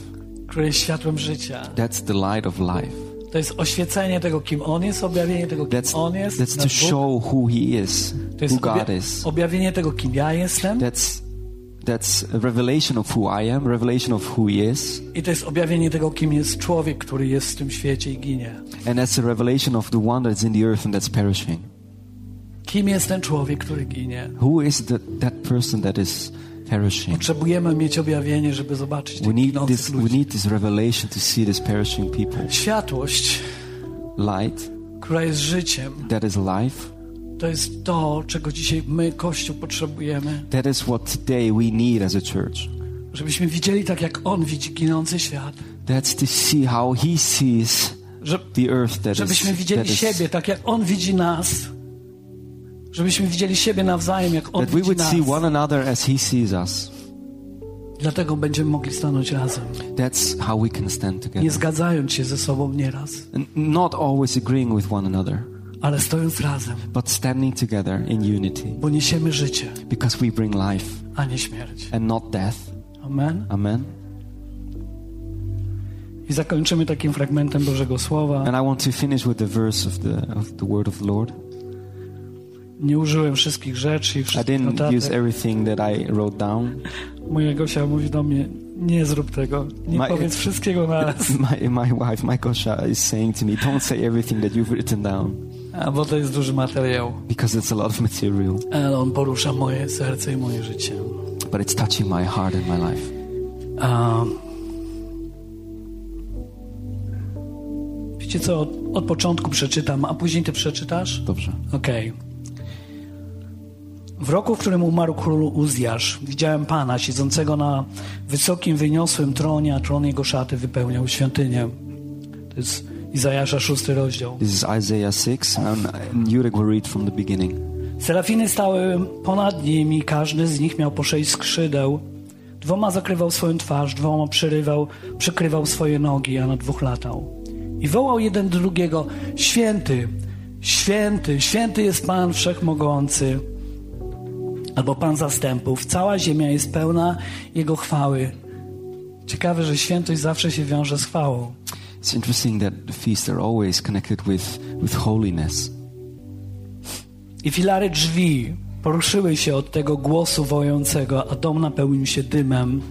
które jest światłem życia. That's the light of life. To jest oświecenie tego, kim On jest, objawienie tego, kim That's, On jest, that's to show who He is, To who jest God obja- is. objawienie tego, kim ja jestem That's, that's a revelation of who I am, revelation of who He is, i to jest objawienie tego, kim jest człowiek, który jest w tym świecie i ginie. and that's a revelation of the one that's in the earth and that's perishing. Kim jest ten człowiek, który ginie? Who is the, that person that is perishing? Potrzebujemy mieć objawienie, żeby zobaczyć We need this. We ludzi. need this revelation to see these perishing people. Światłość, Light która jest życiem, that is life. to jest to, czego dzisiaj my, Kościół, potrzebujemy. That is what today we need as a church. Żebyśmy widzieli tak, jak On widzi ginący świat. That's to see how He sees the earth that is. żebyśmy widzieli That, is, siebie tak, jak On widzi nas. Żebyśmy widzieli siebie nawzajem, jak On widzi nas. see one another as He sees us. Dlatego będziemy mogli stanąć razem. That's how we can stand Nie together. zgadzając się ze sobą nieraz, not always agreeing with one another, ale stojąc razem, but standing together in unity bo niesiemy życie, because we bring life a nie śmierć. and not death. Amen. Amen. I zakończymy takim fragmentem Bożego Słowa. And I want to finish with the verse of the of the word of the Lord. Nie użyłem wszystkich rzeczy i I wszystkich use notatek. everything that I wrote down. Moja Gosia mówi do mnie, nie zrób tego, nie My- powiedz wszystkiego naraz. *laughs* My my wife, my Kosha, is saying to me, "Don't say everything that you've written down, A, bo to jest duży materiał. because it's a lot of material, Ale on porusza moje serce i moje życie. but it's touching my heart and my life." A... Wiecie co, od, od początku przeczytam, a później ty przeczytasz? Dobrze. Okej. W roku, w którym umarł król Uzjasz, widziałem Pana siedzącego na wysokim, wyniosłym tronie, a tron jego szaty wypełniał świątynię. To jest Izajasza, szósty rozdział. This is Isaiah six, and, and Jurek will read from the beginning. Serafiny stały ponad nim i każdy z nich miał po sześć skrzydeł. Dwoma zakrywał swoją twarz, dwoma przerywał, przykrywał swoje nogi, a na dwóch latał. I wołał jeden do drugiego, święty, święty, święty jest Pan Wszechmogący, albo Pan zastępów. Cała ziemia jest pełna Jego chwały. Ciekawe, że świętość zawsze się wiąże z chwałą. It's interesting that the feasts are always connected with with holiness. I filary drzwi poruszyły się od tego głosu wojącego, a dom napełnił się dymem.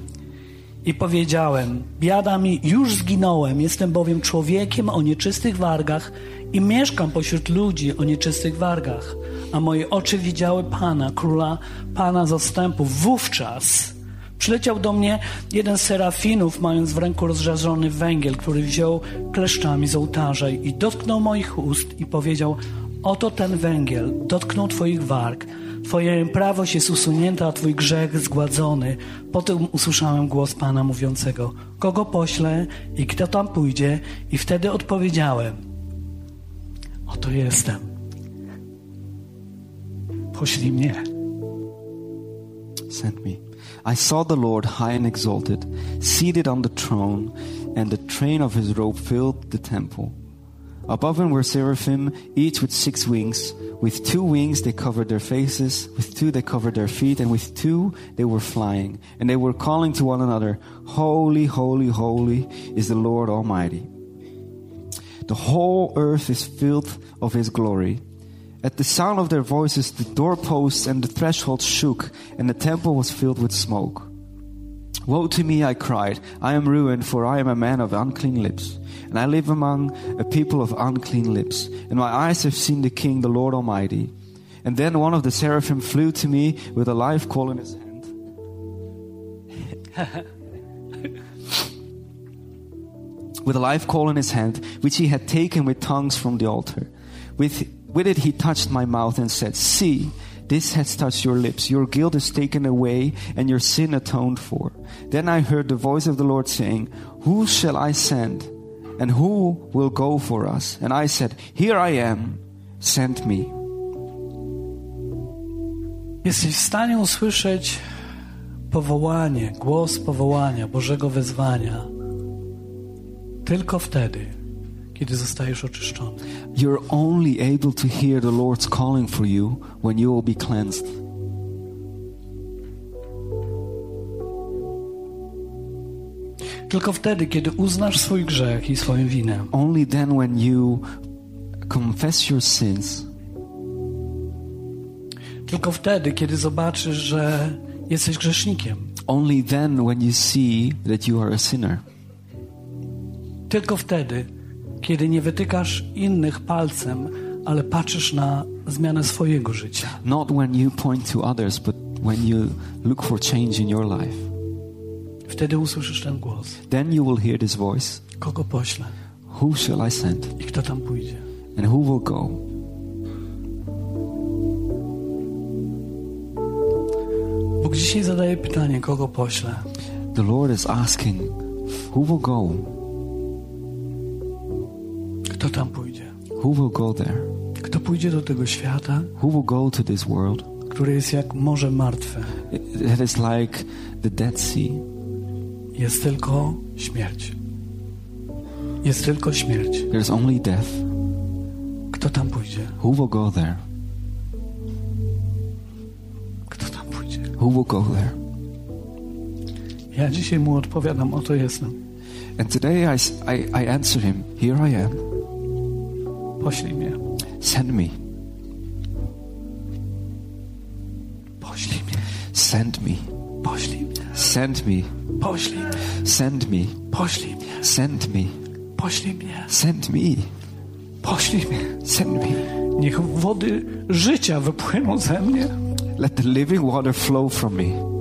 I powiedziałem: Biada mi, już zginąłem, jestem bowiem człowiekiem o nieczystych wargach i mieszkam pośród ludzi o nieczystych wargach. A moje oczy widziały Pana, króla, Pana zastępów. Wówczas przyleciał do mnie jeden z serafinów, mając w ręku rozżarzony węgiel, który wziął kleszczami z ołtarza i dotknął moich ust i powiedział: Oto ten węgiel dotknął Twoich warg. Twoje prawość jest usunięta, a Twój grzech zgładzony. Potem usłyszałem głos Pana mówiącego: Kogo poślę i kto tam pójdzie? I wtedy odpowiedziałem: Oto jestem. Poślij mnie. Send me. I saw the Lord high and exalted, seated on the throne, and the train of his robe filled the temple. Above him were seraphim, each with six wings. With two wings they covered their faces, with two they covered their feet, and with two they were flying. And they were calling to one another, Holy, holy, holy is the Lord Almighty. The whole earth is filled of his glory. At the sound of their voices, the doorposts and the thresholds shook, and the temple was filled with smoke. Woe to me, I cried. I am ruined, for I am a man of unclean lips, and I live among a people of unclean lips. And my eyes have seen the King, the Lord Almighty. And then one of the seraphim flew to me with a live coal in his hand. *laughs* with a live coal in his hand, which he had taken with tongues from the altar. With, with it he touched my mouth and said, See, this has touched your lips. Your guilt is taken away and your sin atoned for. Then I heard the voice of the Lord saying, Who shall I send? And who will go for us? And I said, Here I am, send me. Jesteś w stanie usłyszeć powołanie, głos powołania, Bożego wezwania tylko wtedy, kiedy zostajesz oczyszczony. You're only able to hear the Lord's calling for you when you will be cleansed. Tylko wtedy, kiedy uznasz swój grzech i swoją winę. Only then when you confess your sins. Tylko wtedy, kiedy zobaczysz, że jesteś grzesznikiem. Only then when you see that you are a sinner. Tylko wtedy, kiedy nie wytykasz innych palcem, ale patrzysz na zmianę swojego życia. Not when you point to others, but when you look for change in your life. Wtedy usłyszysz ten głos. Then you will hear this voice Kogo poślę Who shall I send? i kto tam pójdzie? And who will go? Bóg dzisiaj zadaje pytanie, kogo poślę? The Lord is asking, Who will go? Tam pójdzie? Who will go there? Kto pójdzie do tego świata, Who will go to this world? które jest jak morze martwe? It is like the Dead Sea. Jest tylko śmierć. Jest tylko śmierć. There's only death. Kto tam pójdzie? Who will go there? Kto tam pójdzie? Who will go there? Ja dzisiaj mu odpowiadam, oto jestem. And today I, I- I answer him, Here I am. Poślij mnie. Send me. Poślij mnie. Send me. Poślij mnie. Send me. Poślij mnie. Send me. Poślij mnie. Send me. Poślij mnie. Send me. Poślij mnie. Send me. Niech wody życia wypłyną ze mnie Let the living water flow from me.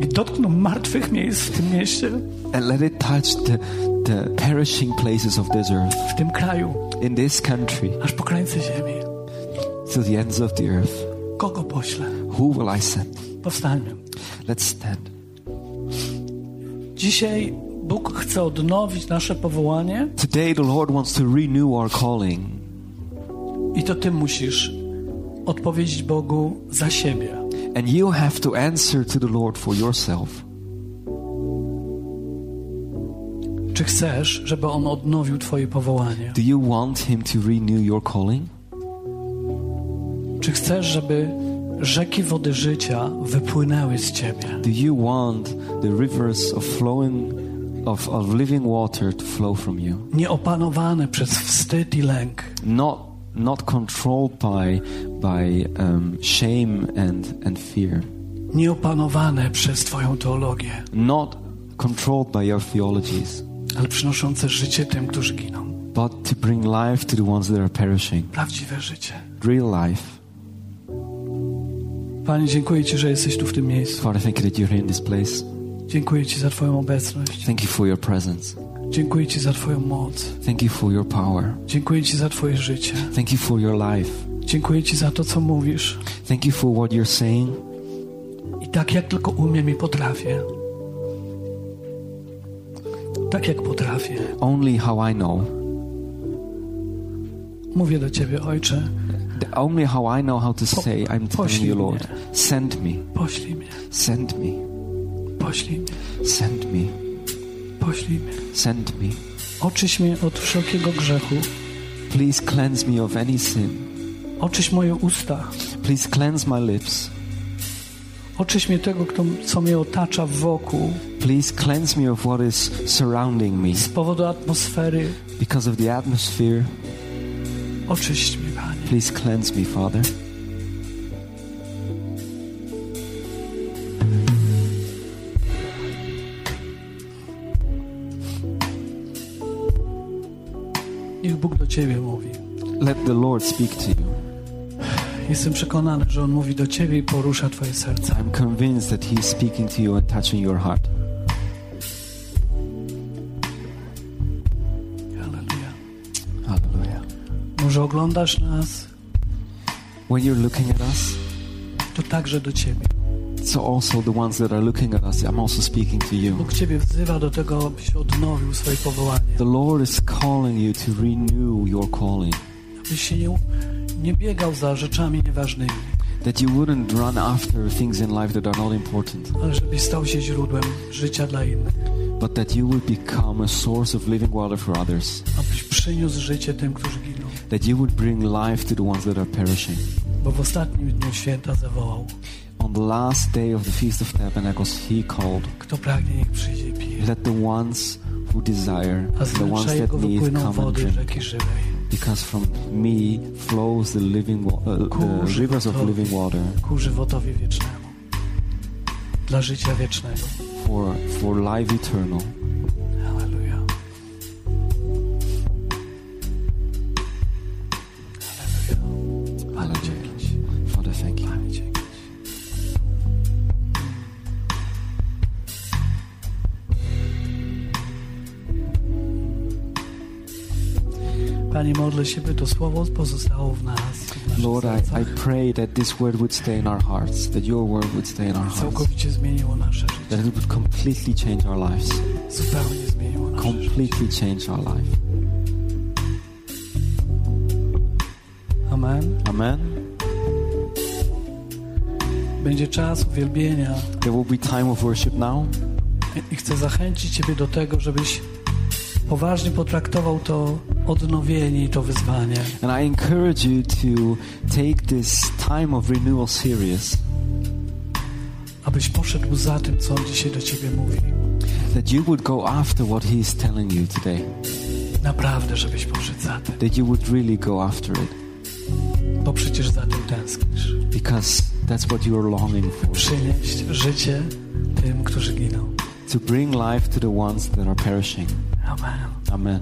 I dotkną martwych miejsc w tym mieście, And let it touch the, the perishing places of this earth. w tym kraju, In this country. aż po krańce ziemi. To the ends of the earth. Kogo poślę? Who will I send? Powstańmy. Let's stand. Dzisiaj Bóg chce odnowić nasze powołanie Today the Lord wants to renew our calling. i to Ty musisz odpowiedzieć Bogu za siebie. And you have to answer to the Lord for yourself. Czy chcesz, żeby On odnowił Twoje powołanie? Do you want Him to renew your calling? Czy chcesz, żeby rzeki wody życia wypłynęły z Ciebie? Do you want the rivers of flowing of, of living water to flow from you? Nieopanowane przez wstyd i lęk. Not not controlled by by um, shame and and fear, Nieopanowane przez Twoją teologię, not controlled by your theologies, ale przynoszące życie tym, którzy giną. but to bring life to the ones that are perishing, Prawdziwe życie. real life. Panie, dziękuję Ci, że jesteś tu w tym miejscu. Father, thank you that you're in this place. Dziękuję Ci za Twoją obecność. Thank you for your presence. Dziękuję Ci za Twoją moc. Thank you for your power. Dziękuję Ci za Twoje życie. Thank you for your life. Dziękuję Ci za to, co mówisz. Thank you for what you're saying. I tak jak tylko umiem i potrafię. Tak jak potrafię. Only how I know. Mówię do Ciebie, Ojcze, The only how I know how to say, I'm telling you, mnie. Lord. Send me. poślij mnie, Send me. poślij mnie, Send me. poślij mnie. Send me. Oczyś mnie od wszelkiego grzechu. Please cleanse me of any sin. Oczyś moje usta. Please cleanse my lips. Oczyś mnie tego, kto, co mnie otacza wokół Please cleanse me of what is surrounding me z powodu atmosfery. because of the atmosphere. Oczyść mnie, Panie. Please cleanse me, Father. Niech Bóg do Ciebie mówi. Let the Lord speak to you. Jestem przekonany, że On mówi do Ciebie i porusza Twoje serce. I'm convinced that He is speaking to you and touching your heart. Halleluja. Hallelujah. Może oglądasz nas, When you're looking at us, to także do Ciebie. so also the ones that are looking at us, I'm also speaking to you. Bóg Ciebie wzywa do tego, abyś odnowił swoje powołanie. The Lord is calling you to renew your calling, Abyś się nie, nie biegał za rzeczami nieważnymi, that you wouldn't run after things in life that are not important, ale żebyś stał się źródłem życia dla innych. but that you would become a source of living water for others, Abyś przyniósł życie tym, którzy giną. that you would bring life to the ones that are perishing. Bo w ostatnim dniu święta zawołał, On the last day of the Feast of Tabernacles, He called, kto pragnie, niech przyjdzie i pije. Let the ones who desire, the ones that need, come and drink. Because from me flows the living, uh, Ku the rivers of living water ku żywotowi wiecznemu. Dla życia wiecznego. for for life eternal. Panie, modlę się, by to słowo pozostało w nas. w Lord, I, I pray that this word would stay in our hearts, that your word would stay in our hearts, Całkowicie zmieniło nasze that it would completely change our lives, Zupełnie zmieniło nasze życie. completely change our life. Amen. Amen. Będzie czas uwielbienia There will be time of worship now, i chcę zachęcić Ciebie do tego, żebyś poważnie potraktował to odnowienie i to wyzwanie. and I encourage you to take this time of renewal serious. Abyś poszedł za tym, co On dzisiaj do Ciebie mówi. That you would go after what He is telling you today. Naprawdę, żebyś poszedł za tym, That you would really go after it, bo przecież za tym tęsknisz. because that's what you are longing for. Przynieść życie tym, którzy giną. To bring life to the ones that are perishing. Amen. Amen.